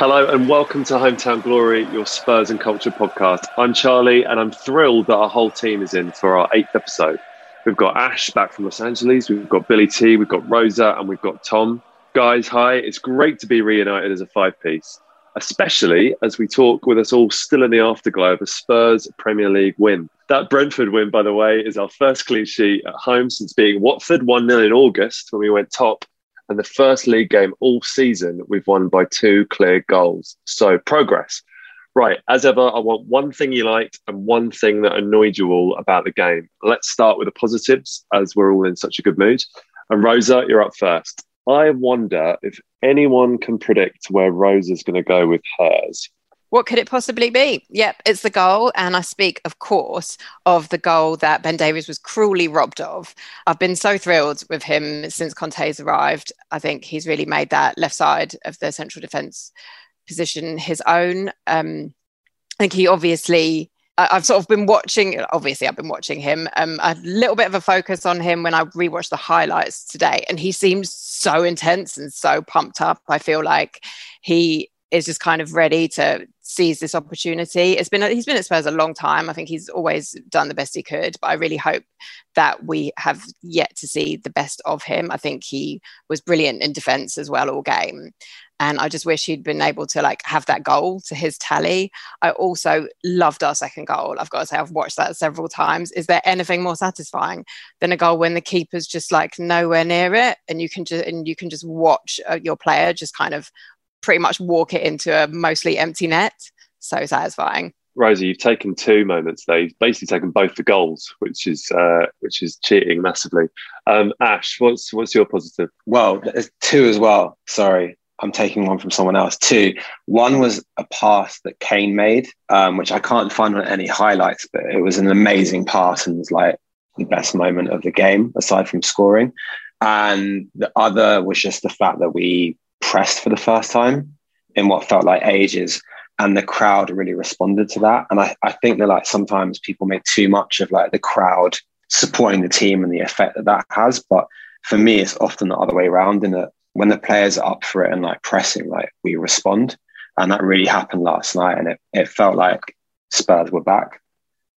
Hello and welcome to Hometown Glory, your Spurs and Culture podcast. I'm Charlie and I'm thrilled that our whole team is in for our eighth episode. We've got Ash back from Los Angeles, we've got Billie T, we've got Rosa, and we've got Tom. Guys, hi. It's great to be reunited as a five piece, especially as we talk with us all still in the afterglow of a Spurs Premier League win. That Brentford win, by the way, is our first clean sheet at home since being Watford 1 0 in August when we went top and the first league game all season we've won by two clear goals. So progress. Right, as ever, I want one thing you liked and one thing that annoyed you all about the game. Let's start with the positives, as we're all in such a good mood. And Rosa, you're up first. I wonder if anyone can predict where Rosa's going to go with hers. What could it possibly be? Yep, it's the goal. And I speak, of course, of the goal that Ben Davies was cruelly robbed of. I've been so thrilled with him since Conte's arrived. I think he's really made that left side of the central defence position his own. Um, I think he obviously. I've sort of been watching. Obviously, I've been watching him. Um, a little bit of a focus on him when I rewatched the highlights today, and he seems so intense and so pumped up. I feel like he is just kind of ready to seize this opportunity. It's been he's been at Spurs a long time. I think he's always done the best he could, but I really hope that we have yet to see the best of him. I think he was brilliant in defence as well all game. And I just wish he'd been able to like have that goal to his tally. I also loved our second goal. I've got to say I've watched that several times. Is there anything more satisfying than a goal when the keeper's just like nowhere near it, and you can just and you can just watch uh, your player just kind of pretty much walk it into a mostly empty net. So satisfying. Rosie, you've taken two moments there. You've basically taken both the goals, which is uh, which is cheating massively. Um, Ash, what's what's your positive? Well, there's two as well. Sorry, I'm taking one from someone else. Two. One was a pass that Kane made, um, which I can't find on any highlights, but it was an amazing pass and was like the best moment of the game aside from scoring. And the other was just the fact that we pressed for the first time in what felt like ages and the crowd really responded to that. And I, I think that like sometimes people make too much of like the crowd supporting the team and the effect that that has. But for me it's often the other way around in that when the players are up for it and like pressing like we respond. And that really happened last night and it, it felt like spurs were back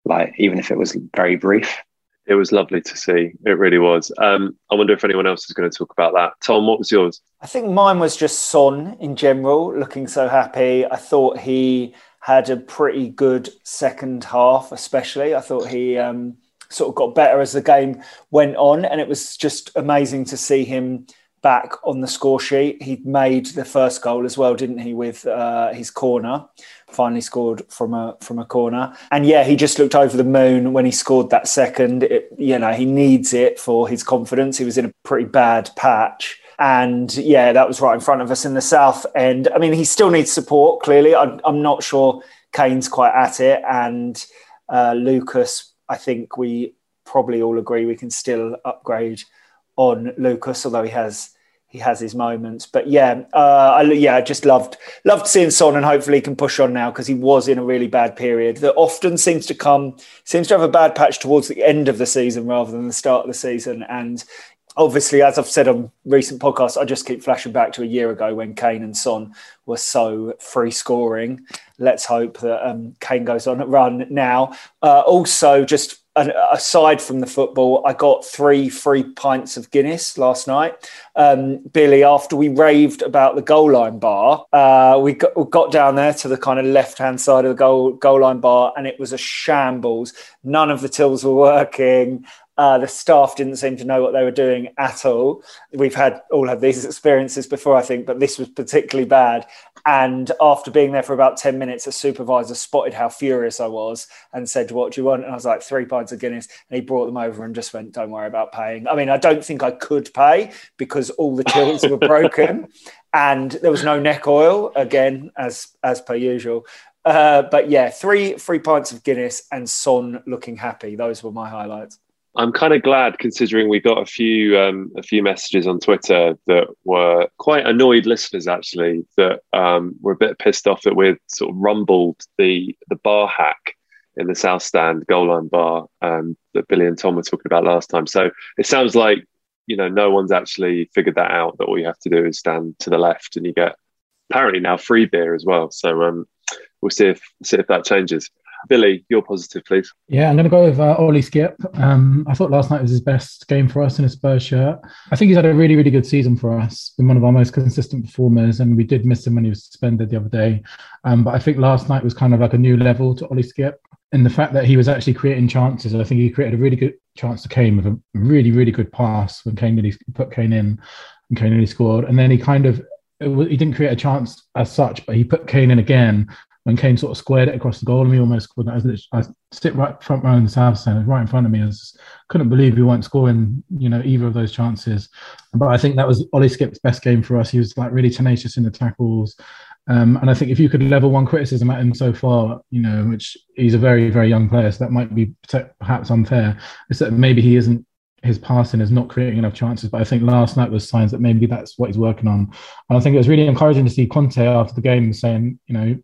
like even if it was very brief it was lovely to see. It really was. Um, I wonder if anyone else is going to talk about that. Tom, what was yours? I think mine was just Son in general, looking so happy. I thought he had a pretty good second half, especially. I thought he um, sort of got better as the game went on, and it was just amazing to see him back on the score sheet. He'd made the first goal as well, didn't he, with uh, his corner? Finally scored from a from a corner, and yeah, he just looked over the moon when he scored that second. It, you know, he needs it for his confidence. He was in a pretty bad patch, And yeah, that was right in front of us in the south end. I mean, he still needs support, clearly. I, I'm not sure Kane's quite at it. And uh, Lucas, I think we probably all agree we can still upgrade on Lucas, although he has he has his moments. But yeah, uh, I, yeah, I just loved loved seeing Son, and hopefully he can push on now because he was in a really bad period that often seems to come seems to have a bad patch towards the end of the season rather than the start of the season. And obviously, as I've said on recent podcasts, I just keep flashing back to a year ago when Kane and Son were so free scoring. Let's hope that um, Kane goes on a run now. Uh, also, just aside from the football, I got three free pints of Guinness last night. Um, Billie, after we raved about the goal line bar, uh, we, got, we, got, down there to the kind of left hand side of the goal, goal line bar, and it was a shambles. None of the tills were working. Uh, the staff didn't seem to know what they were doing at all. We've had all had these experiences before, I think, but this was particularly bad. And after being there for about 10 minutes, a supervisor spotted how furious I was and said, What do you want? And I was like, Three pints of Guinness. And he brought them over and just went, Don't worry about paying. I mean, I don't think I could pay because all the tills were broken and there was no neck oil, again, as, as per usual. Uh, but yeah, three three pints of Guinness and Son looking happy. Those were my highlights. I'm kind of glad, considering we got a few um, a few messages on Twitter that were quite annoyed listeners actually that um, were a bit pissed off that we'd sort of rumbled the the bar hack in the South Stand goal line bar um, that Billie and Tom were talking about last time. So it sounds like you know no one's actually figured that out. That all you have to do is stand to the left and you get apparently now free beer as well. So um, we'll see if see if that changes. Billie, your positive, please. Yeah, I'm going to go with uh, Ollie Skipp. Um, I thought last night was his best game for us in a Spurs shirt. I think he's had a really, really good season for us. Been one of our most consistent performers, and we did miss him when he was suspended the other day. Um, but I think last night was kind of like a new level to Ollie Skipp. And the fact that he was actually creating chances, I think he created a really good chance to Kane with a really, really good pass when Kane really put Kane in and Kane really scored. And then he kind of he didn't create a chance as such, but he put Kane in again when Kane sort of squared it across the goal, and we almost scored. I, sit right front row in the south stand, right in front of me. I couldn't believe we weren't scoring, you know, either of those chances. But I think that was Ollie Skipp's best game for us. He was like really tenacious in the tackles. Um, and I think if you could level one criticism at him so far, you know, which he's a very, very young player, so that might be perhaps unfair, is that maybe he isn't his passing is not creating enough chances. But I think last night was signs that maybe that's what he's working on. And I think it was really encouraging to see Conte after the game saying, you know,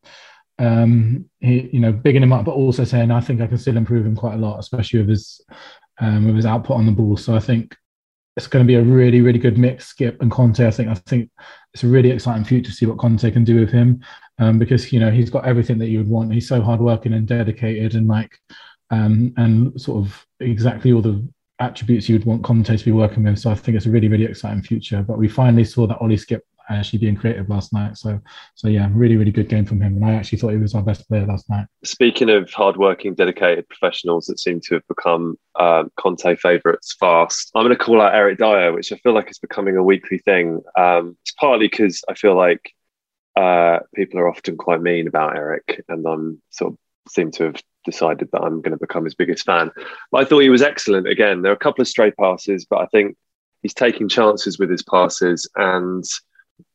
um, he, you know, bigging him up, but also saying I think I can still improve him quite a lot, especially with his um, with his output on the ball. So I think it's going to be a really, really good mix. Skipp and Conte. I think I think it's a really exciting future to see what Conte can do with him, um, because you know he's got everything that you would want. He's so hardworking and dedicated, and like um, and sort of exactly all the attributes you would want Conte to be working with. So I think it's a really, really exciting future. But we finally saw that Ollie Skipp actually being creative last night. So, so yeah, really, really good game from him. And I actually thought he was our best player last night. Speaking of hardworking, dedicated professionals that seem to have become um, Conte favourites fast, I'm going to call out Eric Dier, which I feel like is becoming a weekly thing. Um, it's partly because I feel like uh, people are often quite mean about Eric, and I'm sort of seem to have decided that I'm going to become his biggest fan. But I thought he was excellent. Again, there are a couple of stray passes, but I think he's taking chances with his passes and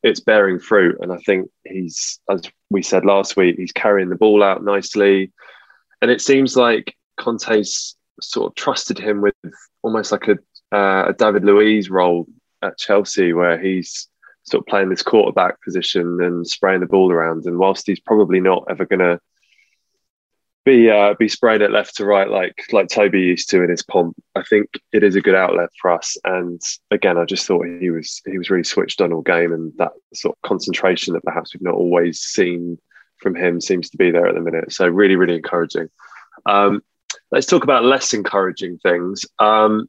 it's bearing fruit. And I think he's, as we said last week, he's carrying the ball out nicely. And it seems like Conte's sort of trusted him with almost like a, uh, a David Luiz role at Chelsea, where he's sort of playing this quarterback position and spraying the ball around. And whilst he's probably not ever going to be uh, be sprayed it left to right like like Toby used to in his pomp. I think it is a good outlet for us. And again, I just thought he was he was really switched on all game, and that sort of concentration that perhaps we've not always seen from him seems to be there at the minute. So really, really encouraging. Um, let's talk about less encouraging things. Um,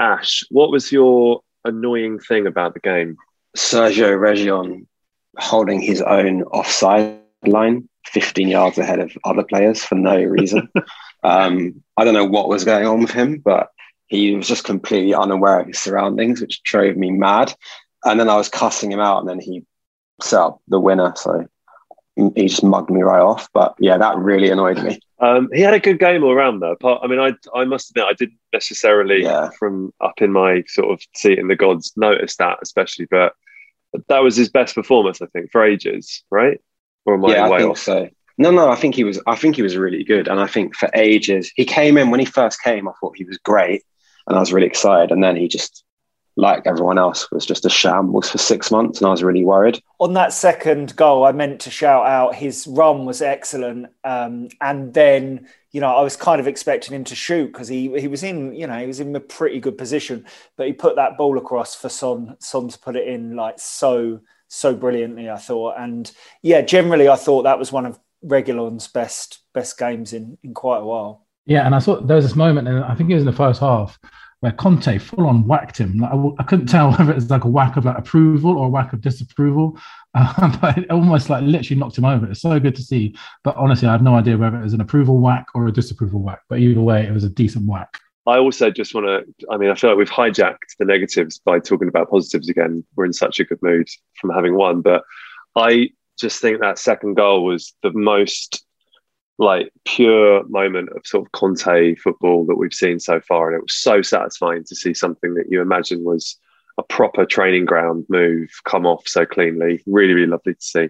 Ash, what was your annoying thing about the game? Sergio Reguilón holding his own offside line 15 yards ahead of other players for no reason. um, I don't know what was going on with him, but he was just completely unaware of his surroundings, which drove me mad. And then I was cussing him out, and then he set up the winner. So he just mugged me right off. But yeah, that really annoyed me. Um, he had a good game all around though. I mean, I I must admit I didn't necessarily yeah. from up in my sort of seat in the gods notice that especially, but that was his best performance I think for ages, right? Or am I yeah, I think off? so. No, no, I think he was. I think he was really good, and I think for ages he came in when he first came. I thought he was great, and I was really excited. And then he just like everyone else, was just a shambles for six months, and I was really worried. On that second goal, I meant to shout out his run was excellent, um, and then you know I was kind of expecting him to shoot because he he was in you know he was in a pretty good position, but he put that ball across for Son Son to put it in like so so brilliantly. I thought, and yeah, generally I thought that was one of Reguilón's best best games in in quite a while. Yeah, and I thought there was this moment, and I think it was in the first half where Conte full on whacked him. Like, I, I, couldn't tell whether it was like a whack of like approval or a whack of disapproval, uh, but it almost like literally knocked him over. It's so good to see. But honestly, I have no idea whether it was an approval whack or a disapproval whack. But either way, it was a decent whack. I also just want to, I mean, I feel like we've hijacked the negatives by talking about positives again. We're in such a good mood from having won. But I just think that second goal was the most like pure moment of sort of Conte football that we've seen so far. And it was so satisfying to see something that you imagine was a proper training ground move come off so cleanly. Really, really lovely to see.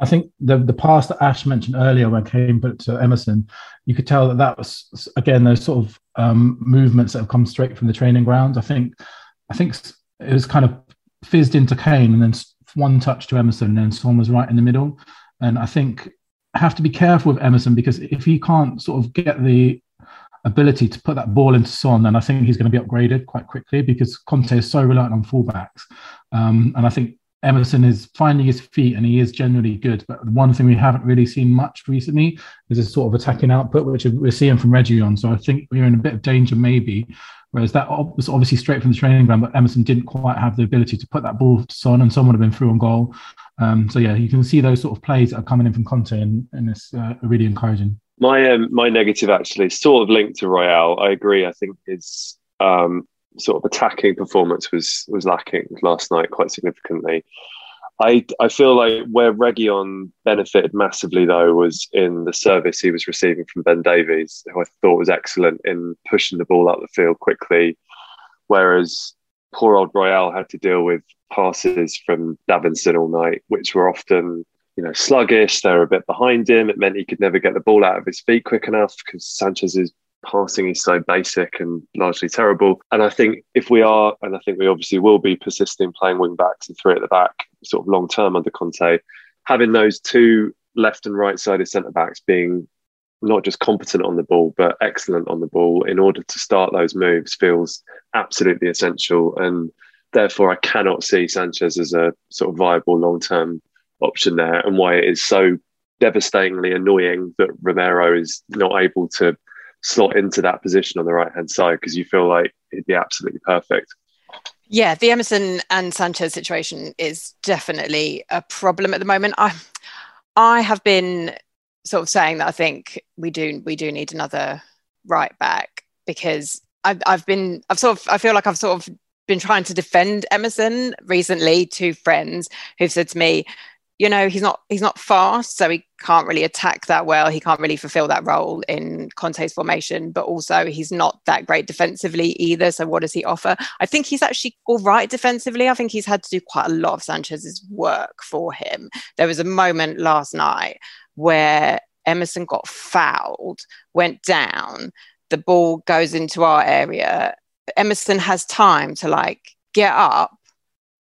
I think the the pass that Ash mentioned earlier when came to Emerson, you could tell that that was again those sort of um, movements that have come straight from the training grounds. I think I think it was kind of fizzed into Kane and then one touch to Emerson and then Son was right in the middle. And I think have to be careful with Emerson because if he can't sort of get the ability to put that ball into Son, then I think he's going to be upgraded quite quickly because Conte is so reliant on fullbacks. Um, and I think Emerson is finding his feet and he is generally good. But one thing we haven't really seen much recently is a sort of attacking output, which we're seeing from Reguilón. So I think we're in a bit of danger maybe. Whereas that was obviously straight from the training ground, but Emerson didn't quite have the ability to put that ball to Son, and Son would have been through on goal. Um, so yeah, you can see those sort of plays that are coming in from Conte, and, and it's uh, really encouraging. My um, my negative actually sort of linked to Royal. I agree. I think his um, sort of attacking performance was was lacking last night quite significantly. I I feel like where Reguilón benefited massively though was in the service he was receiving from Ben Davies, who I thought was excellent in pushing the ball out the field quickly, whereas poor old Royal had to deal with passes from Davinson all night, which were often, you know, sluggish. They were a bit behind him. It meant he could never get the ball out of his feet quick enough because Sanchez's passing is so basic and largely terrible. And I think if we are, and I think we obviously will be persisting playing wing backs and three at the back, sort of long term under Conte, having those two left and right sided centre backs being not just competent on the ball, but excellent on the ball in order to start those moves feels absolutely essential. And therefore, I cannot see Sanchez as a sort of viable long term option there, and why it is so devastatingly annoying that Romero is not able to slot into that position on the right hand side because you feel like he'd be absolutely perfect. Yeah, the Emerson and Sanchez situation is definitely a problem at the moment. I I have been sort of saying that I think we do we do need another right back because I've I've been I've sort of I feel like I've sort of been trying to defend Emerson recently to friends who've said to me, you know, he's not he's not fast, so he can't really attack that well. He can't really fulfill that role in Conte's formation, but also he's not that great defensively either. So what does he offer? I think he's actually all right defensively. I think he's had to do quite a lot of Sanchez's work for him. There was a moment last night where Emerson got fouled, went down, the ball goes into our area. Emerson has time to like get up,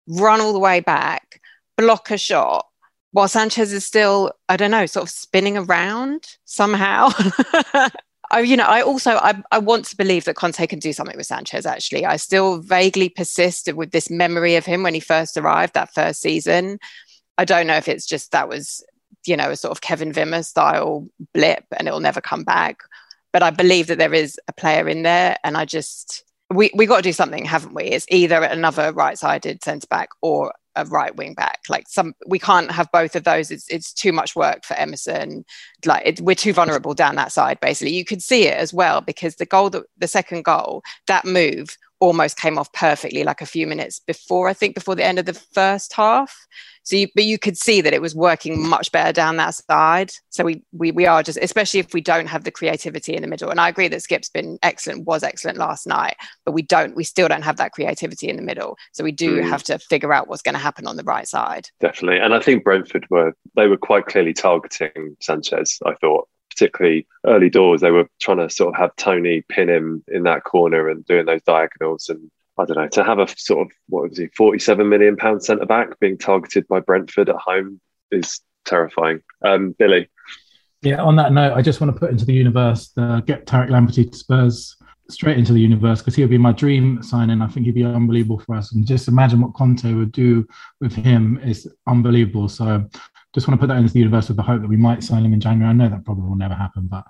run all the way back, block a shot, while Sanchez is still, I don't know, sort of spinning around somehow. I, oh, you know, I also I, I want to believe that Conte can do something with Sanchez. Actually, I still vaguely persist with this memory of him when he first arrived that first season. I don't know if it's just that was you know, a sort of Kevin Wimmer style blip and it will never come back. But I believe that there is a player in there. And I just, we, we got to do something, haven't we? It's either another right sided centre back or a right wing back. Like some, we can't have both of those. It's, it's too much work for Emerson. Like it, we're too vulnerable down that side, basically. You could see it as well because the goal, that, the second goal, that move almost came off perfectly like a few minutes before i think before the end of the first half. So you, but you could see that it was working much better down that side. So we, we we are just especially if we don't have the creativity in the middle. And i agree that skipp's been excellent was excellent last night but we don't we still don't have that creativity in the middle. So we do mm. have to figure out what's going to happen on the right side. Definitely. And i think brentford were they were quite clearly targeting sanchez i thought particularly early doors, they were trying to sort of have Toney pin him in that corner and doing those diagonals. And I don't know, to have a sort of, what was he, 47 million pound centre back being targeted by Brentford at home is terrifying. Um, Billie. Yeah, on that note, I just want to put into the universe the get Tariq Lamptey to Spurs straight into the universe because he would be my dream signing. I think he'd be unbelievable for us. And just imagine what Conte would do with him is unbelievable. So just want to put that into the universe with the hope that we might sign him in January. I know that probably will never happen, but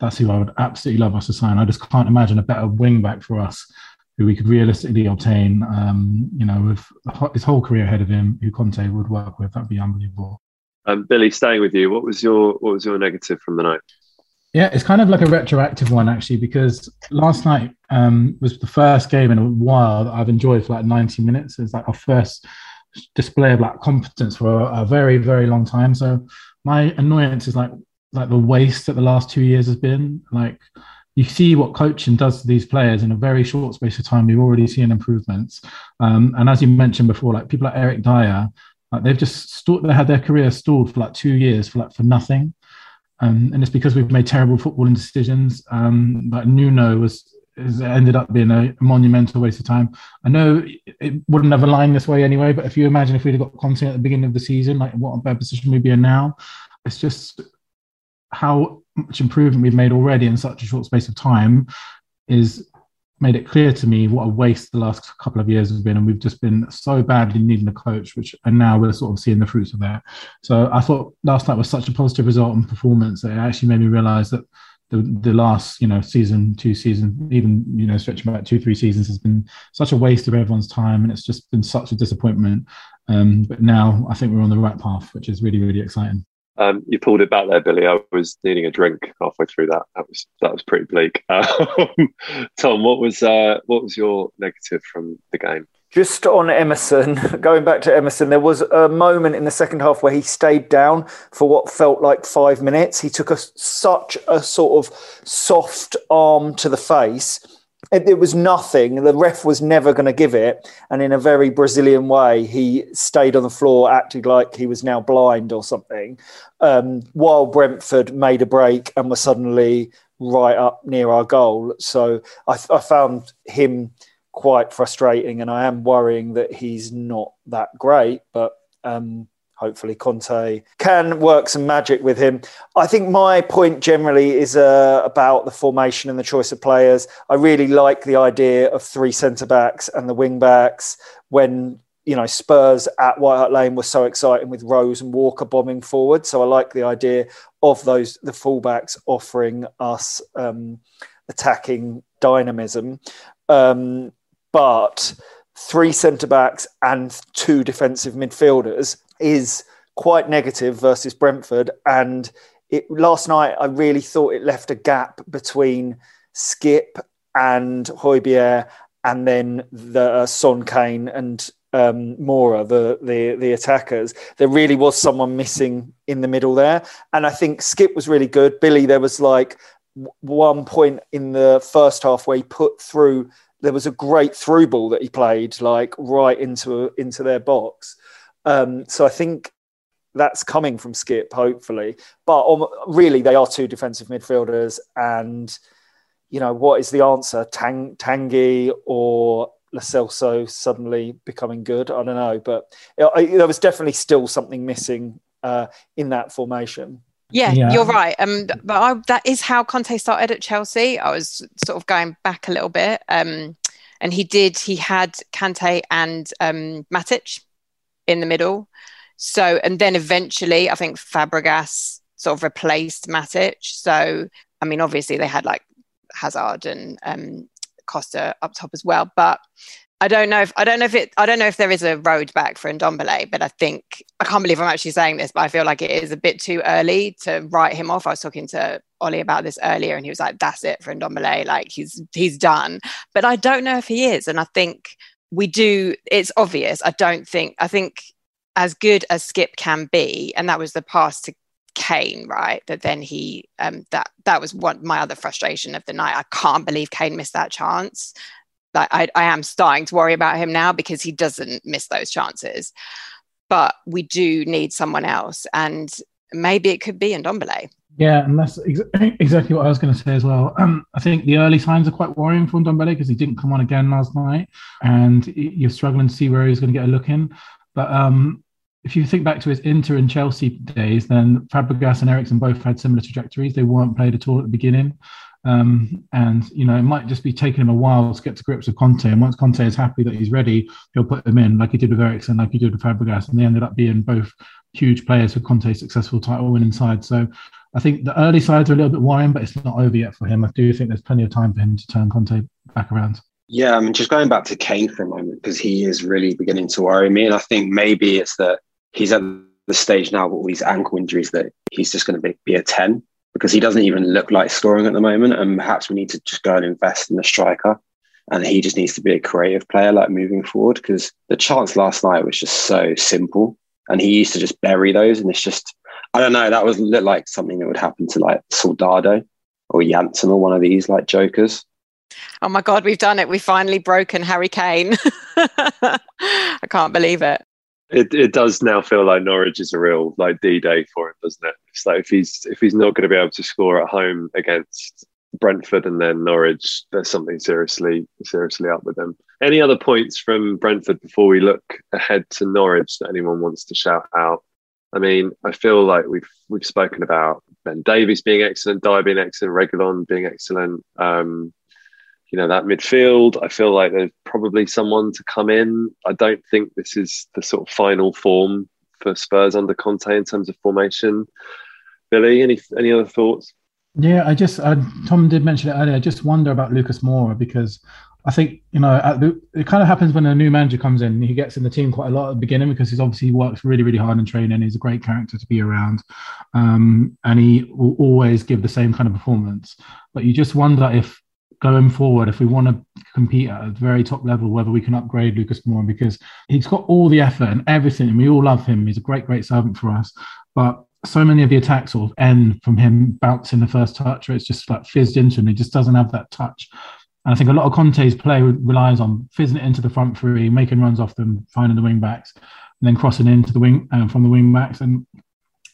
that's who I would absolutely love us to sign. I just can't imagine a better wing back for us who we could realistically obtain, um, you know, with his whole career ahead of him, who Conte would work with. That'd be unbelievable. Um, Billie, staying with you, what was your what was your negative from the night? Yeah, it's kind of like a retroactive one actually, because last night um, was the first game in a while that I've enjoyed for like 90 minutes. It's like our first display of like competence for a, a, very very long time. So my annoyance is like like the waste that the last two years has been. Like you see what coaching does to these players in a very short space of time. We've already seen improvements. Um, and as you mentioned before like people like eric dier like they've just stalled, they had their career stalled for like two years for like for nothing. Um, and it's because we've made terrible footballing decisions. Um, like nuno was has ended up being a monumental waste of time. I know it wouldn't have aligned this way anyway, but if you imagine if we'd have got Conte at the beginning of the season, like what a position we'd be in now. It's just how much improvement we've made already in such a short space of time is made it clear to me what a waste the last couple of years has been. And we've just been so badly needing a coach, which and now we're sort of seeing the fruits of that. So I thought last night was such a positive result and performance that it actually made me realize that the, the last you know season two season even you know stretching back two three seasons has been such a waste of everyone's time and it's just been such a disappointment um, but now i think we're on the right path which is really really exciting um, you pulled it back there, Billie. I was needing a drink halfway through that. That was that was pretty bleak. Um, Tom, what was uh, what was your negative from the game? Just on Emerson, going back to Emerson, there was a moment in the second half where he stayed down for what felt like five minutes. He took a, such a sort of soft arm to the face. It, it was nothing. The ref was never going to give it. And in a very Brazilian way, he stayed on the floor, acted like he was now blind or something, um, while Brentford made a break and were suddenly right up near our goal. So I, I found him quite frustrating, and I am worrying that he's not that great. But um, hopefully, Conte can work some magic with him. I think my point generally is uh, about the formation and the choice of players. I really like the idea of three centre backs and the wing backs when you know Spurs at White Hart Lane were so exciting with Rose and Walker bombing forward. So I like the idea of those the fullbacks offering us um, attacking dynamism. Um, but three centre backs and two defensive midfielders is quite negative versus Brentford. And it, last night, I really thought it left a gap between Skipp and Højbjerg, and then the uh, Son Kane and um, Moura, the, the the attackers. There really was someone missing in the middle there, and I think Skipp was really good. Billie, there was like one point in the first half where he put through there was a great through ball that he played like right into into their box. Um, so I think that's coming from Skipp, hopefully. But um, really, they are two defensive midfielders, and you know what is the answer? Tang, Tanguy or Lo Celso suddenly becoming good? I don't know, but it, it, there was definitely still something missing uh, in that formation. Yeah, yeah, you're right. Um, but I, that is how Conte started at Chelsea. I was sort of going back a little bit. Um, and he did. He had Kante and um, Matic in the middle. So, and then eventually, I think Fabregas sort of replaced Matic. So, I mean, obviously they had like Hazard and um, Costa up top as well, but I don't know if I don't know if it I don't know if there is a road back for Ndombele, but I think I can't believe I'm actually saying this, but I feel like it is a bit too early to write him off. I was talking to Ollie about this earlier, and he was like, "That's it for Ndombele, like he's he's done." But I don't know if he is, and I think we do. It's obvious. I don't think. I think as good as Skipp can be, and that was the pass to Kane, right? That then he um that that was one my other frustration of the night. I can't believe Kane missed that chance like I, I am starting to worry about him now because he doesn't miss those chances. But we do need someone else, and maybe it could be Ndombele. Yeah, and that's ex- exactly what I was going to say as well. Um, I think the early signs are quite worrying for Ndombele because he didn't come on again last night, and you're struggling to see where he's going to get a look in. But um, if you think back to his Inter and Chelsea days, then Fabregas and Eriksen both had similar trajectories. They weren't played at all at the beginning. Um, and you know, it might just be taking him a while to get to grips with Conte. And once Conte is happy that he's ready, he'll put him in, like he did with Eriksen, like he did with Fabregas, and they ended up being both huge players for Conte's successful title winning side. So I think the early sides are a little bit worrying, but it's not over yet for him. I do think there's plenty of time for him to turn Conte back around. Yeah, I mean, just going back to Kane for a moment because he is really beginning to worry me, and I think maybe it's that he's at the stage now with all these ankle injuries that he's just going to be, be a ten because he doesn't even look like scoring at the moment. And perhaps we need to just go and invest in the striker. And he just needs to be a creative player, like moving forward, because the chance last night was just so simple. And he used to just bury those. And it's just, I don't know, that was look like something that would happen to like Soldado or Janssen or one of these like jokers. Oh my God, we've done it. We've finally broken Harry Kane. I can't believe it. It it does now feel like Norwich is a real like D Day for him, doesn't it? It's like if he's if he's not going to be able to score at home against Brentford and then Norwich, there's something seriously seriously up with them. Any other points from Brentford before we look ahead to Norwich that anyone wants to shout out? I mean, I feel like we've we've spoken about Ben Davies being excellent, Dier being excellent, Reguilón being excellent. Um, you know that midfield. I feel like there's probably someone to come in. I don't think this is the sort of final form for Spurs under Conte in terms of formation. Billie, any any other thoughts? Yeah, I just uh, Tom did mention it earlier. I just wonder about Lucas Moura because I think you know it kind of happens when a new manager comes in. He gets in the team quite a lot at the beginning because he's obviously works really really hard in training. He's a great character to be around, um, and he will always give the same kind of performance. But you just wonder if going forward, if we want to compete at a very top level, whether we can upgrade Lucas Moura because he's got all the effort and everything, and we all love him. He's a great, great servant for us. But so many of the attacks sort of end from him bouncing the first touch, or it's just like fizzed into him. He just doesn't have that touch. And I think a lot of Conte's play relies on fizzing it into the front three, making runs off them, finding the wing backs, and then crossing into the wing um, from the wing backs. And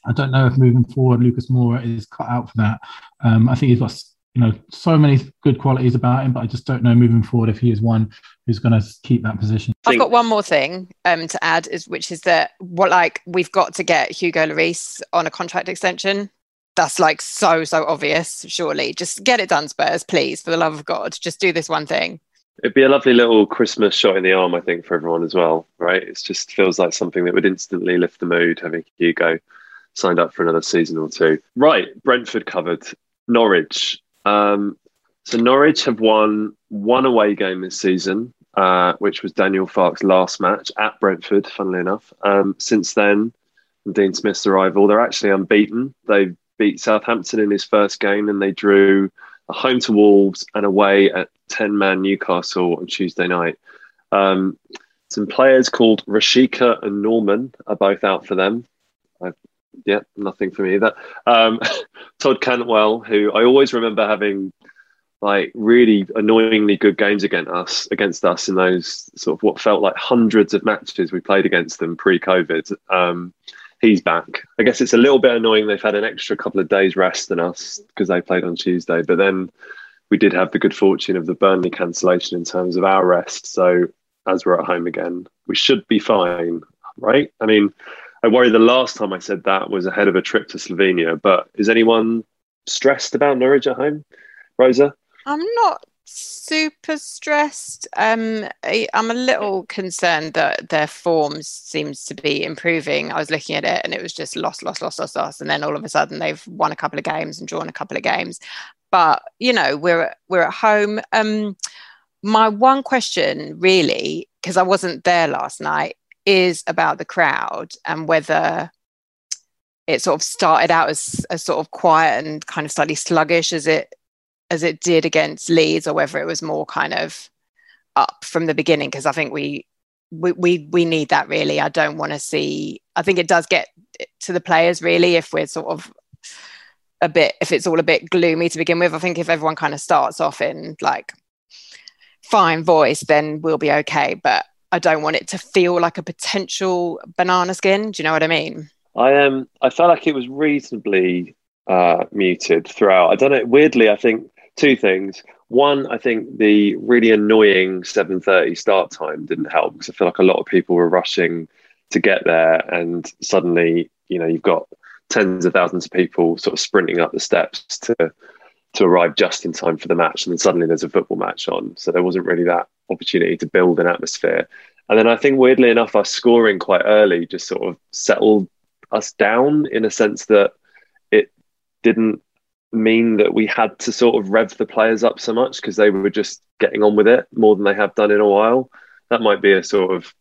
I don't know if moving forward, Lucas Moura is cut out for that. Um, I think he's got you know, so many good qualities about him, but I just don't know moving forward if he is one who's going to keep that position. I've got one more thing um, to add, is which is that what like we've got to get Hugo Lloris on a contract extension. That's like so so obvious. Surely, just get it done, Spurs, please, for the love of God, just do this one thing. It'd be a lovely little Christmas shot in the arm, I think, for everyone as well, right? It just feels like something that would instantly lift the mood having Hugo signed up for another season or two. Right, Brentford covered. Norwich, um, so Norwich have won one away game this season, uh, which was Daniel Farke's last match at Brentford. Funnily enough, um, since then, Dean Smith's arrival, they're actually unbeaten. They beat Southampton in his first game, and they drew a home to Wolves and away at ten man Newcastle on Tuesday night. Um, some players called Rashica and Normann are both out for them. I yeah, nothing for me either. Um, Todd Cantwell, who I always remember having like really annoyingly good games against us against us in those sort of what felt like hundreds of matches we played against them pre-COVID. Um, he's back. I guess it's a little bit annoying they've had an extra couple of days rest than us because they played on Tuesday, but then we did have the good fortune of the Burnley cancellation in terms of our rest. So as we're at home again, we should be fine, right? I mean, I worry the last time I said that was ahead of a trip to Slovenia. But is anyone stressed about Norwich at home, Rosa? I'm not super stressed. Um, I, am a little concerned that their form seems to be improving. I was looking at it and it was just lost, lost, lost, lost, lost, and then all of a sudden they've won a couple of games and drawn a couple of games. But you know, we're we're at home. Um, my one question, really, because I wasn't there last night, is about the crowd and whether it sort of started out as, as sort of quiet and kind of slightly sluggish as it as it did against Leeds, or whether it was more kind of up from the beginning. Because I think we we we we need that really. I don't want to see. I think it does get to the players really if we're sort of a bit if it's all a bit gloomy to begin with. I think if everyone kind of starts off in like fine voice, then we'll be okay. But I don't want it to feel like a potential banana skin. Do you know what I mean? I um I felt like it was reasonably uh, muted throughout. I don't know. Weirdly, I think two things. One, I think the really annoying 7:30 start time didn't help because I feel like a lot of people were rushing to get there, and suddenly, you know, you've got tens of thousands of people sort of sprinting up the steps to to arrive just in time for the match, and then suddenly there's a football match on. So there wasn't really that opportunity to build an atmosphere. And then I think weirdly enough, our scoring quite early just sort of settled us down in a sense that it didn't mean that we had to sort of rev the players up so much because they were just getting on with it more than they have done in a while. That might be a sort of,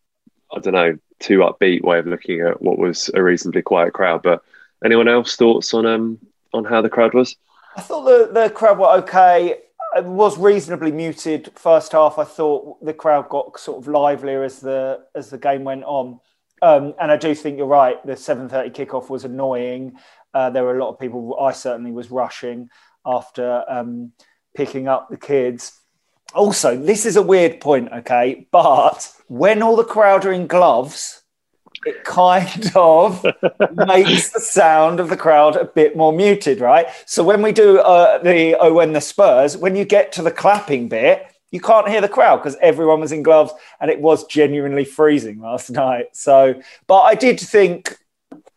I don't know, too upbeat way of looking at what was a reasonably quiet crowd. But anyone else thoughts on um on how the crowd was? I thought the, the crowd were okay. It was reasonably muted first half. I thought the crowd got sort of livelier as the as the game went on. Um, and I do think you're right. The 7:30 kickoff was annoying. Uh, there were a lot of people. I certainly was rushing after um, picking up the kids. Also, this is a weird point, okay? But when all the crowd are in gloves, it kind of makes the sound of the crowd a bit more muted, right? So when we do uh, the oh, when the Spurs, when you get to the clapping bit, you can't hear the crowd because everyone was in gloves and it was genuinely freezing last night. So, but I did think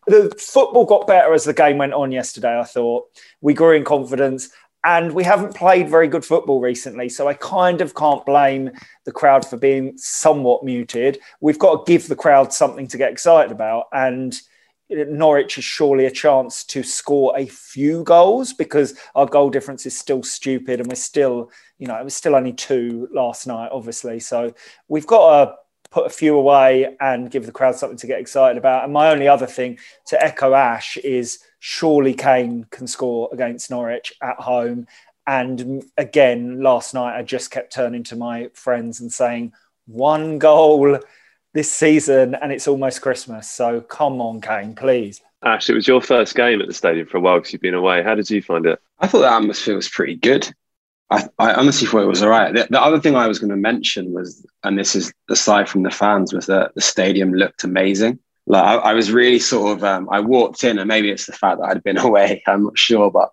the football got better as the game went on yesterday. I thought we grew in confidence, and we haven't played very good football recently. So I kind of can't blame the crowd for being somewhat muted. We've got to give the crowd something to get excited about, and Norwich is surely a chance to score a few goals because our goal difference is still stupid, and we're still, you know, it was still only two last night, obviously. So we've got to put a few away and give the crowd something to get excited about. And my only other thing to echo Ash is surely Kane can score against Norwich at home. And again, last night I just kept turning to my friends and saying, one goal this season and it's almost Christmas. So come on, Kane, please. Ash, it was your first game at the stadium for a while because you've been away. How did you find it? I thought the atmosphere was pretty good. I, I honestly thought it was all right. The, the, other thing I was going to mention was, and this is aside from the fans, was that the stadium looked amazing. Like I, I was really sort of, um, I walked in, and maybe it's the fact that I'd been away. I'm not sure, but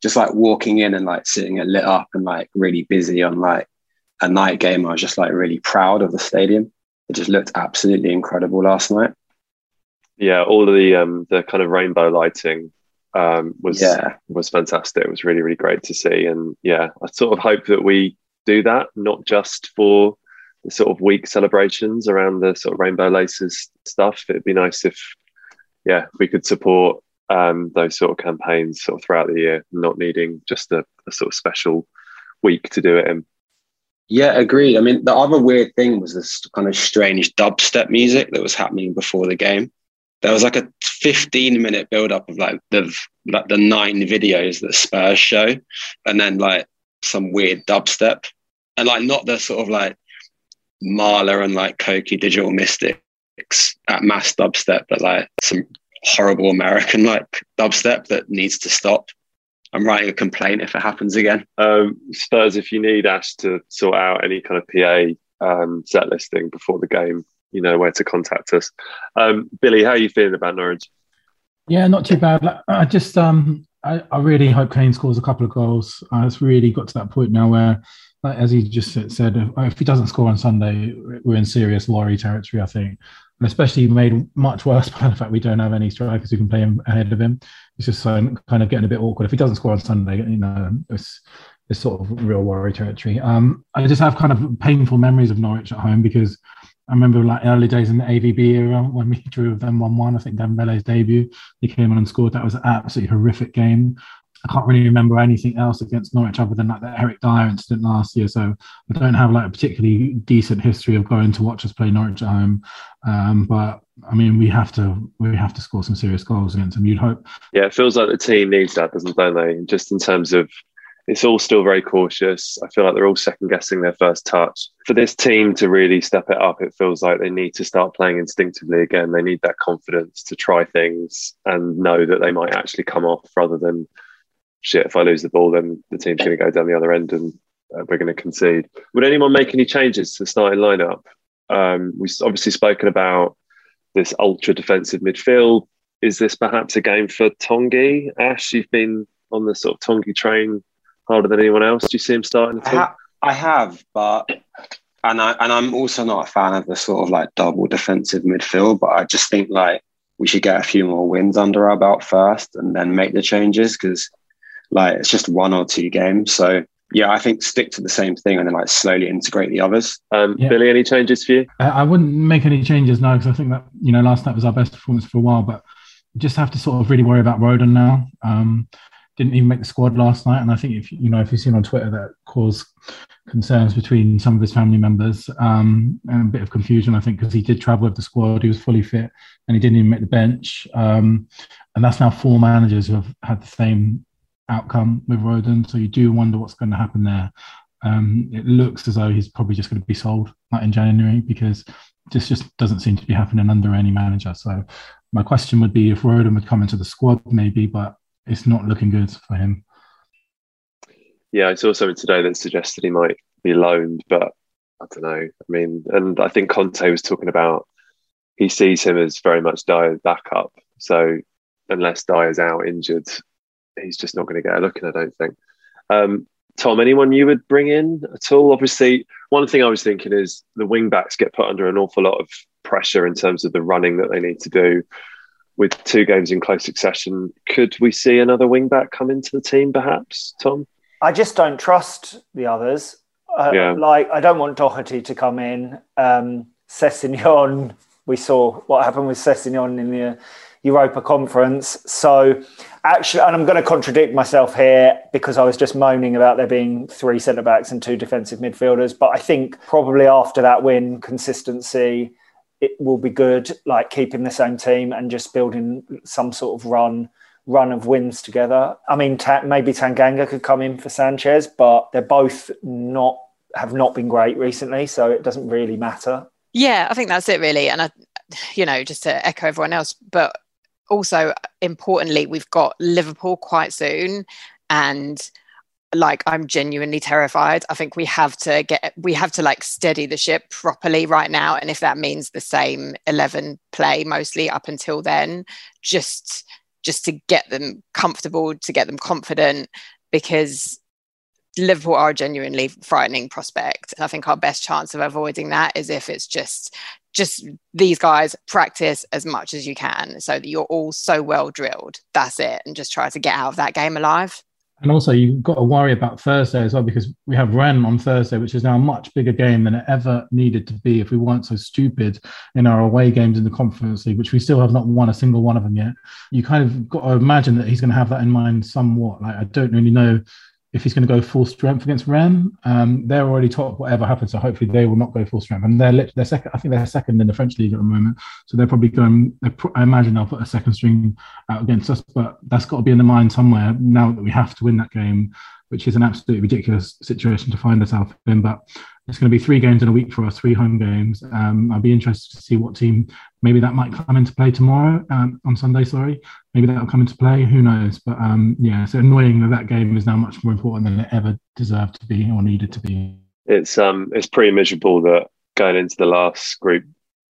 just like walking in and like seeing it lit up and like really busy on like a night game, I was just like really proud of the stadium. It just looked absolutely incredible last night. Yeah, all of the um, the kind of rainbow lighting um, was yeah. was fantastic. It was really really great to see, and yeah, I sort of hope that we do that not just for sort of week celebrations around the sort of rainbow laces stuff. It'd be nice if yeah we could support um, those sort of campaigns sort of throughout the year, not needing just a, a sort of special week to do it in. Yeah, agreed. I mean, the other weird thing was this kind of strange dubstep music that was happening before the game there was like a 15 minute build up of like the like the nine videos that Spurs show, and then like some weird dubstep, and like not the sort of like Mala and like Coki Digital Mystikz at mass dubstep, but like some horrible American like dubstep that needs to stop. I'm writing a complaint if it happens again. Um, Spurs, if you need Ash to sort out any kind of PA um, set listing before the game, you know where to contact us. Um, Billie, how are you feeling about Norwich? Yeah, not too bad. I just um, I, I, really hope Kane scores a couple of goals. Uh, it's really got to that point now where, like, as he just said, if, he doesn't score on Sunday, we're in serious worry territory. I think, and especially made much worse by the fact we don't have any strikers who can play him ahead of him. It's just so, kind of getting a bit awkward. If he doesn't score on Sunday, you know, it's it's sort of real worry territory. Um, I just have kind of painful memories of Norwich at home because I remember like early days in the AVB era when we drew with them 1 1. I think Dembele's debut, he came on and scored. That was an absolutely horrific game. I can't really remember anything else against Norwich other than like the Eric Dier incident last year. So I don't have like a particularly decent history of going to watch us play Norwich at home. Um, but I mean, we have to we have to score some serious goals against them. You'd hope. Yeah, it feels like the team needs that, doesn't don't they? Just in terms of it's all still very cautious. I feel like they're all second guessing their first touch. For this team to really step it up, it feels like they need to start playing instinctively again. They need that confidence to try things and know that they might actually come off rather than shit. If I lose the ball, then the team's going to go down the other end and uh, we're going to concede. Would anyone make any changes to the starting lineup? Um, we've obviously spoken about this ultra defensive midfield. Is this perhaps a game for Tanguy? Ash, you've been on the sort of Tanguy train harder than anyone else. Do you see him starting? I, ha- I have, but and I and I'm also not a fan of the sort of like double defensive midfield. But I just think like we should get a few more wins under our belt first, and then make the changes because like it's just one or two games. So yeah, I think stick to the same thing and then like slowly integrate the others. Um, yeah. Billie, any changes for you? I wouldn't make any changes now because I think that you know last night was our best performance for a while, but just have to sort of really worry about Rodon now. Um, didn't even make the squad last night, and I think if you know if you've seen on Twitter that caused concerns between some of his family members um, and a bit of confusion. I think because he did travel with the squad, he was fully fit, and he didn't even make the bench. Um, and that's now four managers who have had the same outcome with Rodon. So you do wonder what's going to happen there. Um, it looks as though he's probably just going to be sold like in January because this just doesn't seem to be happening under any manager. So my question would be if Rodon would come into the squad, maybe, but it's not looking good for him. Yeah, I saw something today that suggested he might be loaned, but I don't know. I mean, and I think Conte was talking about he sees him as very much Dier's backup. So unless Dier's out injured, he's just not going to get a look in, I don't think. Um, Tom, anyone you would bring in at all? Obviously, one thing I was thinking is the wing backs get put under an awful lot of pressure in terms of the running that they need to do with two games in close succession. Could we see another wing back come into the team, perhaps, Tom? I just don't trust the others. Uh, yeah. Like, I don't want Doherty to come in. Um, Sessegnon, we saw what happened with Sessegnon in the Europa Conference. So, actually, and I'm going to contradict myself here because I was just moaning about there being three centre backs and two defensive midfielders. But I think probably after that win, consistency, it will be good, like keeping the same team and just building some sort of run run of wins together. I mean, ta- maybe Tanganga could come in for Sanchez, but they're both not have not been great recently, so it doesn't really matter. Yeah, I think that's it really, and I, you know, just to echo everyone else, but also importantly, we've got Liverpool quite soon, and like I'm genuinely terrified. I think we have to get we have to like steady the ship properly right now. And if that means the same 11 play mostly up until then just just to get them comfortable to get them confident because Liverpool are a genuinely frightening prospect. And I think our best chance of avoiding that is if it's just just these guys practice as much as you can so that you're all so well drilled that's it and just try to get out of that game alive and also, you've got to worry about Thursday as well because we have Rennes on Thursday, which is now a much bigger game than it ever needed to be if we weren't so stupid in our away games in the Conference League, which we still have not won a single one of them yet. You kind of got to imagine that he's going to have that in mind somewhat. Like, I don't really know if he's going to go full strength against Rennes, um, they're already top whatever happens. So hopefully they will not go full strength. And they're they're second. I think they're second in the French league at the moment. So they're probably going. They're, I imagine they'll put a second string out against us. But that's got to be in the mind somewhere now that we have to win that game, which is an absolutely ridiculous situation to find ourselves in. But it's going to be three games in a week for us, three home games. Um, I'd be interested to see what team maybe that might come into play tomorrow um, on Sunday. Sorry, maybe that'll come into play. Who knows? But um, yeah, it's annoying that that game is now much more important than it ever deserved to be or needed to be. It's um, it's pretty miserable that going into the last group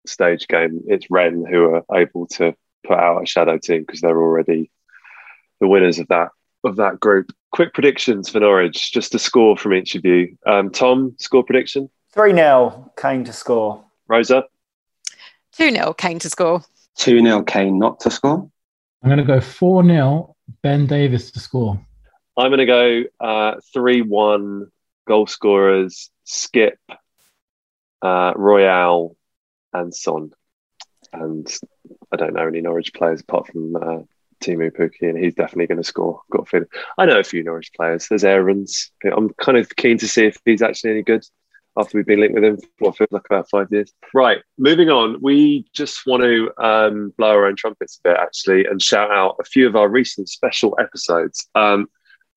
stage game, it's Rennes who are able to put out a shadow team because they're already the winners of that of that group. Quick predictions for Norwich, just a score from each of you. Um, Tom, score prediction? 3 0, Kane to score. Rosa? 2 0, Kane to score. 2 0, Kane not to score. I'm going to go 4 0, Ben Davies to score. I'm going to go 3 uh, 1, goal scorers, Skipp, uh, Royal, and Son. And I don't know any Norwich players apart from uh, Teemu Pukki, and he's definitely going to score. Got a feeling. I know a few Norwich players. There's Aarons. I'm kind of keen to see if he's actually any good after we've been linked with him for what like about five years. Right, moving on. We just want to um, blow our own trumpets a bit, actually, and shout out a few of our recent special episodes. Um,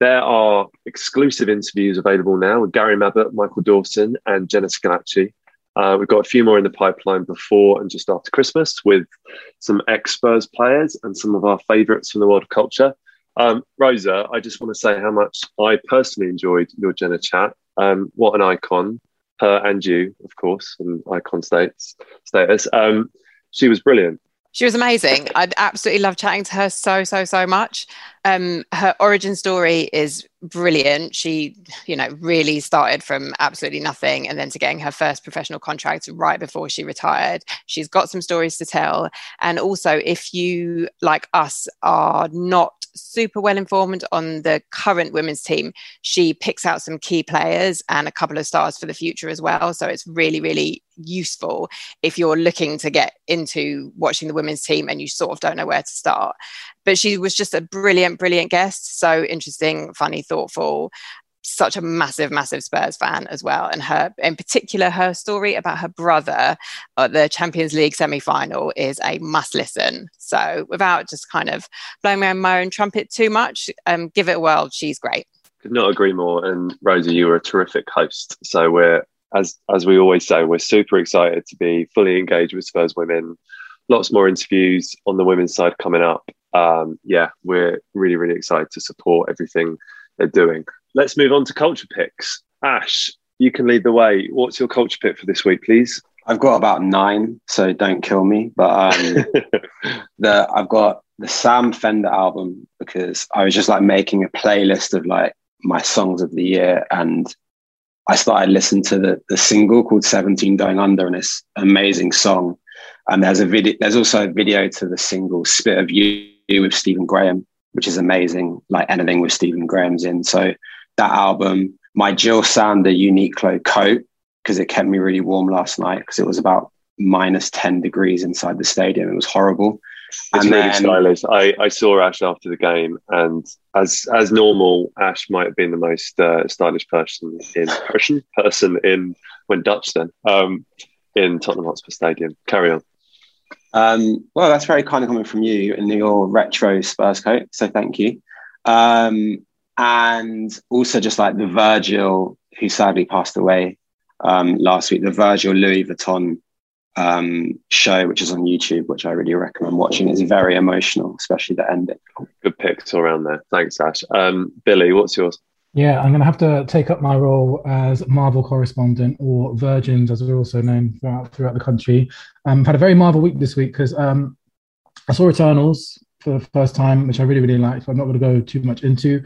there are exclusive interviews available now with Gary Mabbutt, Michael Dawson, and Jenna Schillaci. Uh, we've got a few more in the pipeline before and just after Christmas with some ex Spurs players and some of our favourites from the world of culture. Um, Rosa, I just want to say how much I personally enjoyed your Jenna chat. Um, what an icon, her and you, of course, and icon status. status. Um, she was brilliant. She was amazing. I'd absolutely love chatting to her so, so, so much. Um, her origin story is brilliant. She, you know, really started from absolutely nothing and then to getting her first professional contract right before she retired. She's got some stories to tell. And also, if you, like us, are not super well informed on the current women's team, she picks out some key players and a couple of stars for the future as well. So it's really, really useful if you're looking to get into watching the women's team and you sort of don't know where to start. But she was just a brilliant, brilliant guest. So interesting, funny, thoughtful such a massive, massive Spurs fan as well. And her, in particular, her story about her brother at the Champions League semi final is a must listen. So, without just kind of blowing my own trumpet too much, um, give it a whirl. She's great. Could not agree more. And Rosie, you were a terrific host. So, we're, as, as we always say, we're super excited to be fully engaged with Spurs women. Lots more interviews on the women's side coming up. Um, yeah, we're really, really excited to support everything they're doing. Let's move on to culture picks. Ash, you can lead the way. What's your culture pick for this week, please? I've got about nine, so don't kill me. But um, the I've got the Sam Fender album because I was just like making a playlist of like my songs of the year, and I started listening to the the single called "17 Going Under," and it's an amazing song. And there's a video. There's also a video to the single "Spit of You" with Stephen Graham, which is amazing. Like anything with Stephen Graham's in. So that album, my Jil Sander Uniqlo coat, because it kept me really warm last night because it was about minus 10 degrees inside the stadium. It was horrible. It's and really then, stylish. I, I saw Ash after the game, and as as normal, Ash might have been the most uh, stylish person in person person in when Dutch then um, in Tottenham Hotspur Stadium. Carry on. Um, well, that's very kind of coming from you in your retro Spurs coat, so thank you. Um, and also just like the Virgil, who sadly passed away um, last week, the Virgil Louis Vuitton um, show, which is on YouTube, which I really recommend watching. It's very emotional, especially the ending. Good picks all around there. Thanks, Ash. Um, Billie, what's yours? Yeah, I'm going to have to take up my role as Marvel correspondent, or Virgins, as we're also known throughout, throughout the country. Um, I've had a very Marvel week this week because um, I saw Eternals for the first time, which I really, really liked. But I'm not going to go too much into.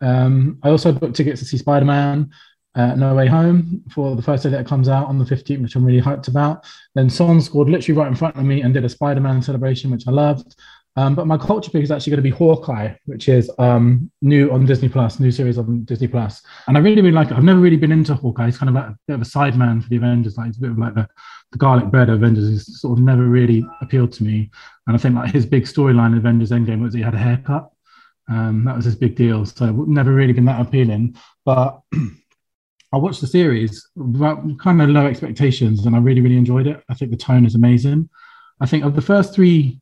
Um, I also booked tickets to see Spider Man uh, No Way Home for the first day that it comes out on the 15th, which I'm really hyped about. Then Son scored literally right in front of me and did a Spider Man celebration, which I loved. Um, but my culture pick is actually going to be Hawkeye, which is um, new on Disney Plus, new series on Disney Plus, and I really, really like it. I've never really been into Hawkeye. He's kind of like a bit of a sideman for the Avengers, like it's a bit of like the, the garlic bread of Avengers. He's sort of never really appealed to me, and I think like his big storyline in Avengers Endgame was he had a haircut, um, that was his big deal. So never really been that appealing. But I watched the series without kind of low expectations, and I really, really enjoyed it. I think the tone is amazing. I think of the first three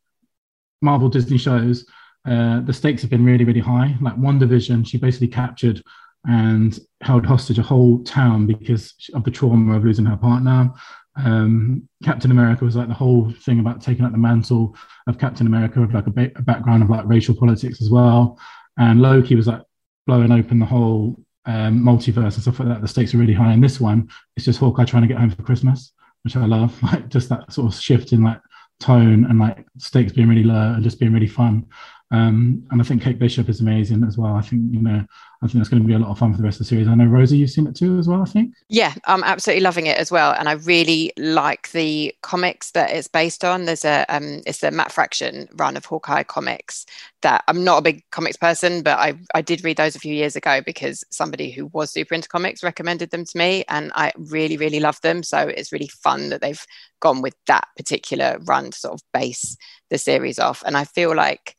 Marvel Disney shows, uh, the stakes have been really, really high. Like WandaVision, she basically captured and held hostage a whole town because of the trauma of losing her partner. Um, Captain America was like the whole thing about taking up the mantle of Captain America with like a, ba- a, background of like racial politics as well. And Loki was like blowing open the whole um, multiverse and stuff like that. The stakes are really high. And this one, it's just Hawkeye trying to get home for Christmas, which I love. Like just that sort of shift in like tone and like stakes being really low and just being really fun. Um, and I think Kate Bishop is amazing as well. I think, you know, I think that's going to be a lot of fun for the rest of the series. I know, Rosie, you've seen it too as well, I think. Yeah, I'm absolutely loving it as well. And I really like the comics that it's based on. There's a, um, it's a Matt Fraction run of Hawkeye comics that I'm not a big comics person, but I, I did read those a few years ago because somebody who was super into comics recommended them to me and I really, really love them. So it's really fun that they've gone with that particular run to sort of base the series off. And I feel like,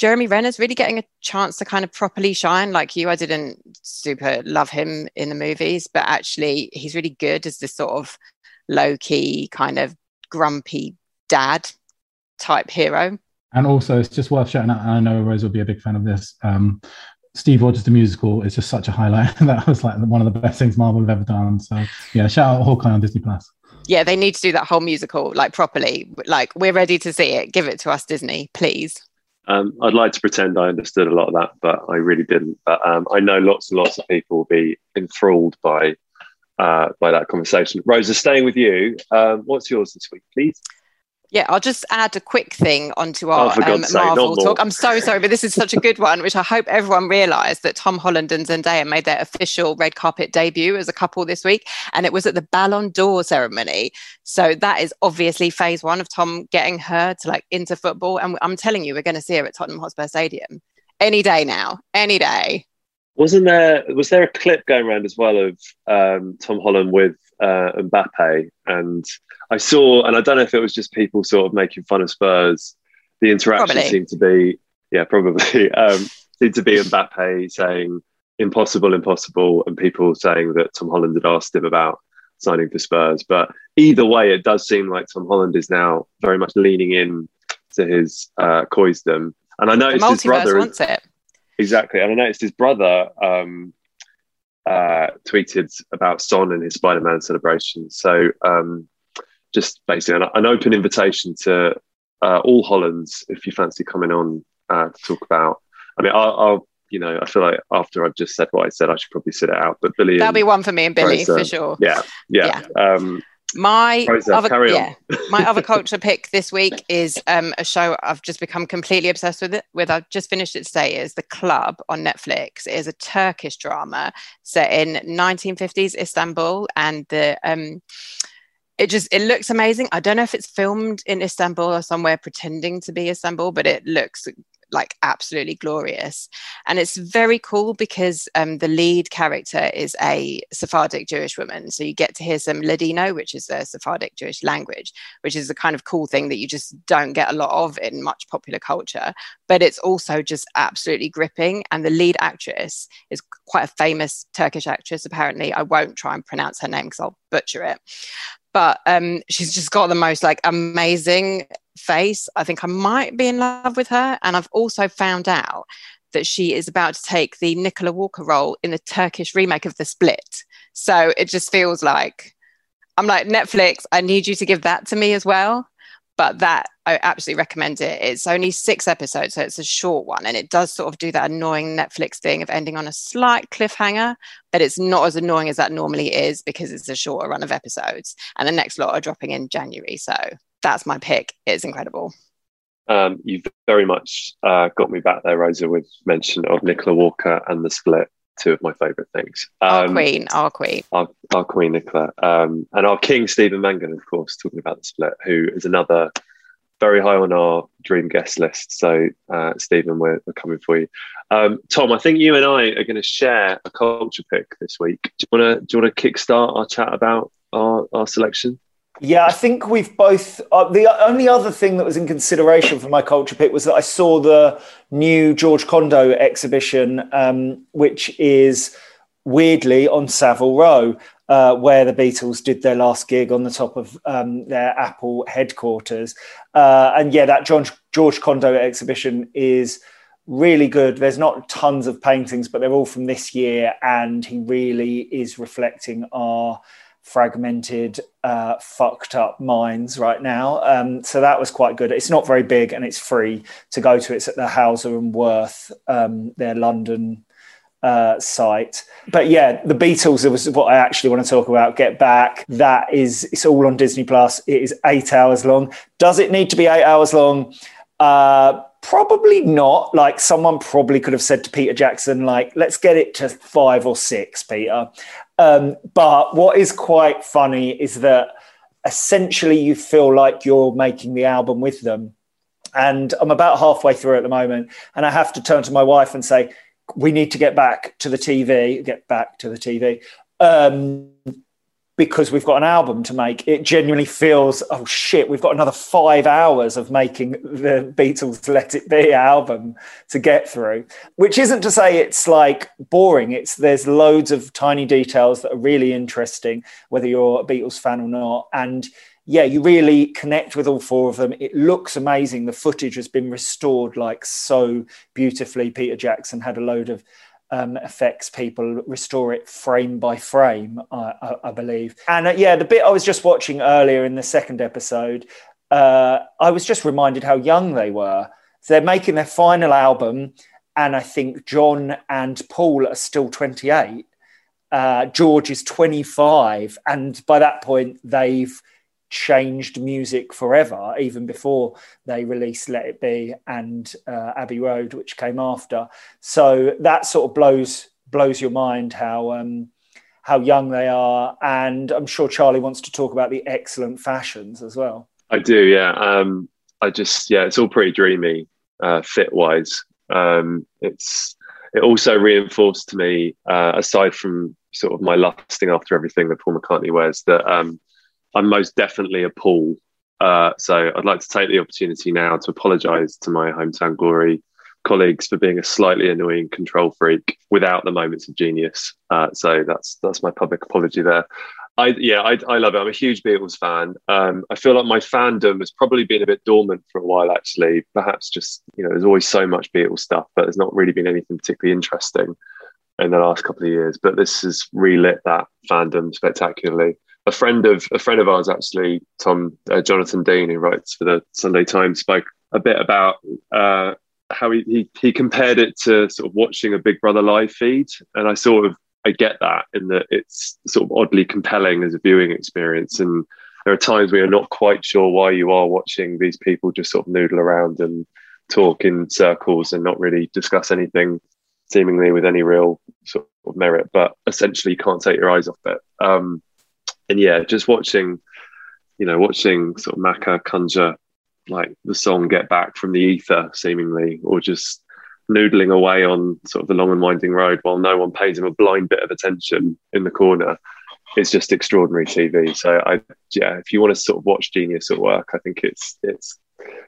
Jeremy Renner's really getting a chance to kind of properly shine. Like you, I didn't super love him in the movies, but actually, he's really good as this sort of low key, kind of grumpy dad type hero. And also, it's just worth shouting out. I know Rose will be a big fan of this. Um, Steve Rogers the musical is just such a highlight. that was like one of the best things Marvel have ever done. So yeah, shout out Hawkeye on Disney Plus. Yeah, they need to do that whole musical like properly. Like we're ready to see it. Give it to us, Disney, please. Um, I'd like to pretend I understood a lot of that, but I really didn't. But um, I know lots and lots of people will be enthralled by uh, by that conversation. Rosa, staying with you, um, what's yours this week, please? Yeah, I'll just add a quick thing onto our oh, um, Marvel talk. I'm so sorry, but this is such a good one, which I hope everyone realised that Tom Holland and Zendaya made their official red carpet debut as a couple this week, and it was at the Ballon d'Or ceremony. So that is obviously phase one of Tom getting her to like into football, and I'm telling you, we're going to see her at Tottenham Hotspur Stadium any day now, any day. Wasn't there? Was there a clip going around as well of um, Tom Holland with uh, Mbappe and I saw, and I don't know if it was just people sort of making fun of Spurs. The interaction probably. seemed to be, yeah, probably um, seemed to be Mbappe saying "impossible, impossible," and people saying that Tom Holland had asked him about signing for Spurs. But either way, it does seem like Tom Holland is now very much leaning in to his uh, Coisdom. And I noticed his brother wants it exactly, and I noticed his brother um, uh, tweeted about Son and his Spider-Man celebration. So um, just basically an, an open invitation to uh, all Hollands if you fancy coming on uh, to talk about. I mean, I'll, I'll, you know, I feel like after I've just said what I said, I should probably sit it out. But Billie, that'll be one for me and Billie for sure. Yeah, yeah. yeah. Um, my other, yeah, my other culture pick this week is um, a show I've just become completely obsessed with. It with I've just finished it today. Is The Club on Netflix? It is a Turkish drama set in 1950s Istanbul, and the um, it just it looks amazing. I don't know if it's filmed in Istanbul or somewhere pretending to be Istanbul, but it looks like absolutely glorious. And it's very cool because um, the lead character is a Sephardic Jewish woman. So you get to hear some Ladino, which is the Sephardic Jewish language, which is a kind of cool thing that you just don't get a lot of in much popular culture. But it's also just absolutely gripping. And the lead actress is quite a famous Turkish actress, apparently. I won't try and pronounce her name because I'll butcher it but um, she's just got the most like amazing face. I think I might be in love with her. And I've also found out that she is about to take the Nicola Walker role in the Turkish remake of The Split. So it just feels like I'm like, Netflix, I need you to give that to me as well. But that I absolutely recommend it. It's only six episodes, so it's a short one. And it does sort of do that annoying Netflix thing of ending on a slight cliffhanger, but it's not as annoying as that normally is because it's a shorter run of episodes. And the next lot are dropping in January. So that's my pick. It's incredible. Um, you've very much uh, got me back there, Rosa, with mention of Nicola Walker and the split, two of my favourite things. Um, our queen, our queen. Our, our queen, Nicola. Um, and our king, Stephen Mangan, of course, talking about the split, who is another very high on our dream guest list. So, uh, Stephen, we're, we're, coming for you. Um, Tom, I think you and I are going to share a culture pick this week. Do you want to do you want to kickstart our chat about our, our selection? Yeah, I think we've both. Uh, the only other thing that was in consideration for my culture pick was that I saw the new George Condo exhibition, um, which is weirdly on Savile Row, uh, where the Beatles did their last gig on the top of um, their Apple headquarters. Uh, and yeah, that John, George Condo exhibition is really good. There's not tons of paintings, but they're all from this year, and he really is reflecting our fragmented, uh, fucked up minds right now. Um, so that was quite good. It's not very big and it's free to go to. It's at the Hauser and Wirth, um, their London uh, site. But yeah, the Beatles was what I actually want to talk about. Get Back. That is, it's all on Disney Plus. It is eight hours long. Does it need to be eight hours long? Uh, probably not. Like someone probably could have said to Peter Jackson, like, let's get it to five or six, Peter. Um, but what is quite funny is that essentially you feel like you're making the album with them. And I'm about halfway through at the moment. And I have to turn to my wife and say, we need to get back to the TV, get back to the TV. Um, because we've got an album to make. It genuinely feels, oh shit, we've got another five hours of making the Beatles Let It Be album to get through. Which isn't to say it's like boring. It's there's loads of tiny details that are really interesting, whether you're a Beatles fan or not. And yeah, you really connect with all four of them. It looks amazing. The footage has been restored like so beautifully. Peter Jackson had a load of um, effects people restore it frame by frame, I, I, I believe. And uh, yeah, the bit I was just watching earlier in the second episode, uh, I was just reminded how young they were. So they're making their final album, and I think John and Paul are still 28. Uh, George is 25, and by that point, they've changed music forever, even before they released Let It Be and uh, Abbey Road, which came after. So that sort of blows blows your mind how um, how young they are, and I'm sure Charlie wants to talk about the excellent fashions as well. I do, yeah. Um, I just yeah, it's all pretty dreamy, uh, fit wise. Um, it's it also reinforced to me, uh, aside from sort of my lusting after everything that Paul McCartney wears, that um, I'm most definitely a Paul. Uh, so I'd like to take the opportunity now to apologise to my hometown glory colleagues for being a slightly annoying control freak without the moments of genius. Uh, so that's that's my public apology there. I yeah, I, I love it. I'm a huge Beatles fan. Um, I feel like my fandom has probably been a bit dormant for a while, actually. Perhaps just you know, there's always so much Beatles stuff, but there's not really been anything particularly interesting in the last couple of years. But this has relit that fandom spectacularly a friend of a friend of ours actually, Tom uh, Jonathan Dean, who writes for the Sunday Times, spoke a bit about uh, how he, he, he compared it to sort of watching a Big Brother live feed, and I sort of I get that in that it's sort of oddly compelling as a viewing experience, and there are times where you're not quite sure why you are watching these people just sort of noodle around and talk in circles and not really discuss anything seemingly with any real sort of merit, but essentially you can't take your eyes off it. Um, and yeah, just watching, you know, watching sort of Macca conjure like the song "Get Back" from the ether, seemingly, or just noodling away on sort of the long and winding road while no one pays him a blind bit of attention in the corner. It's just extraordinary TV. So I, yeah, if you want to sort of watch genius at work, I think it's it's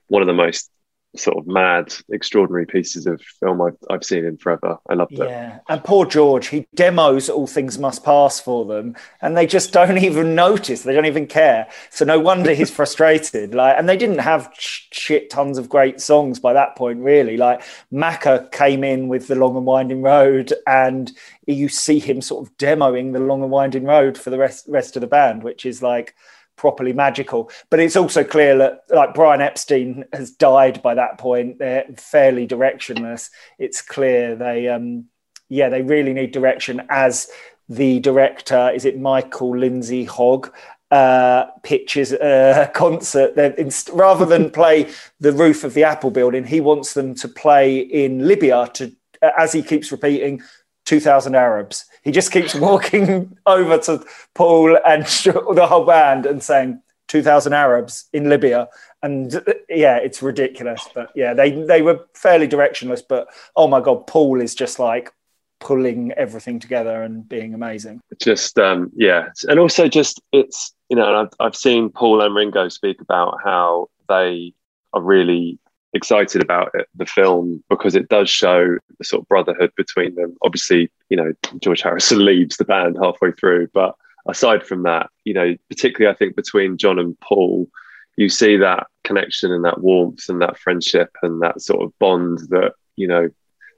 one of the most sort of mad, extraordinary pieces of film I've, I've seen in forever. I loved it. Yeah, and poor George, he demos All Things Must Pass for them, and they just don't even notice. They don't even care. So no wonder he's frustrated. Like, and they didn't have shit tons of great songs by that point, really. Like Macca came in with the Long and Winding Road, and you see him sort of demoing the Long and Winding Road for the rest rest of the band, which is like properly magical. But it's also clear that like Brian Epstein has died by that point. They're fairly directionless. It's clear they um yeah, they really need direction as the director, is it Michael Lindsay Hogg, uh, pitches a concert that inst- rather than play the roof of the Apple building, he wants them to play in Libya to, as he keeps repeating, 2,000 Arabs. He just keeps walking over to Paul and the whole band and saying, 2,000 Arabs in Libya. And yeah, it's ridiculous. But yeah, they, they were fairly directionless. But oh my God, Paul is just like pulling everything together and being amazing. Just, um, yeah. And also, just it's, you know, I've, I've seen Paul and Ringo speak about how they are really excited about it, the film because it does show the sort of brotherhood between them. Obviously, you know, George Harrison leaves the band halfway through, but aside from that, you know, particularly I think between John and Paul, you see that connection and that warmth and that friendship and that sort of bond that, you know,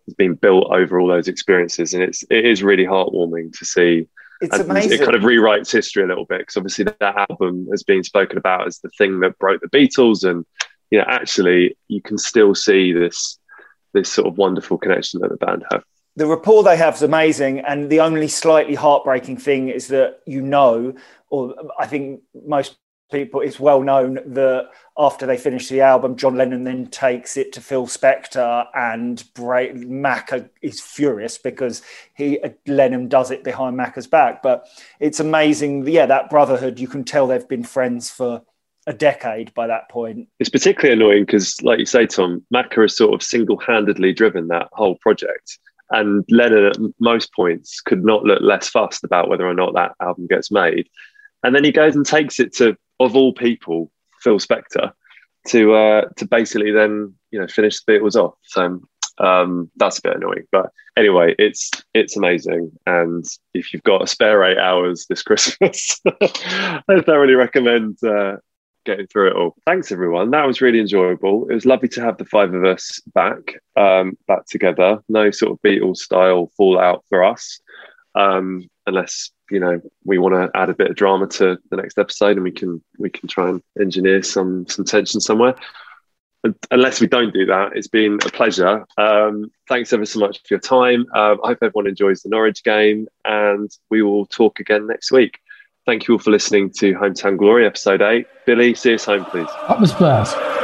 has been built over all those experiences. And it's it is really heartwarming to see. It's amazing. It kind of rewrites history a little bit because obviously that album has been spoken about as the thing that broke the Beatles and you know, actually you can still see this this sort of wonderful connection that the band have. The rapport they have is amazing, and the only slightly heartbreaking thing is that you know, or I think most people, it's well known that after they finish the album, John Lennon then takes it to Phil Spector, and Bra- Macca is furious because he uh, Lennon does it behind Macca's back. But it's amazing, yeah, that brotherhood. You can tell they've been friends for a decade by that point. It's particularly annoying because, like you say, Tom, Macca has sort of single handedly driven that whole project. And Lennon, at most points, could not look less fussed about whether or not that album gets made. And then he goes and takes it to, of all people, Phil Spector, to uh, to basically then you know finish the Beatles off. So um, that's a bit annoying, but anyway, it's it's amazing. And if you've got a spare eight hours this Christmas, I thoroughly recommend uh, getting through it all. Thanks, everyone. That was really enjoyable. It was lovely to have the five of us back um, back together. No sort of Beatles style fallout for us, um, unless you know we want to add a bit of drama to the next episode, and we can we can try and engineer some some tension somewhere unless we don't do that, it's been a pleasure. Um, thanks ever so much for your time. Uh, I hope everyone enjoys the Norwich game, and we will talk again next week. Thank you all for listening to Hometown Glory, episode eight. Billie, see us home, please. Up the Spurs.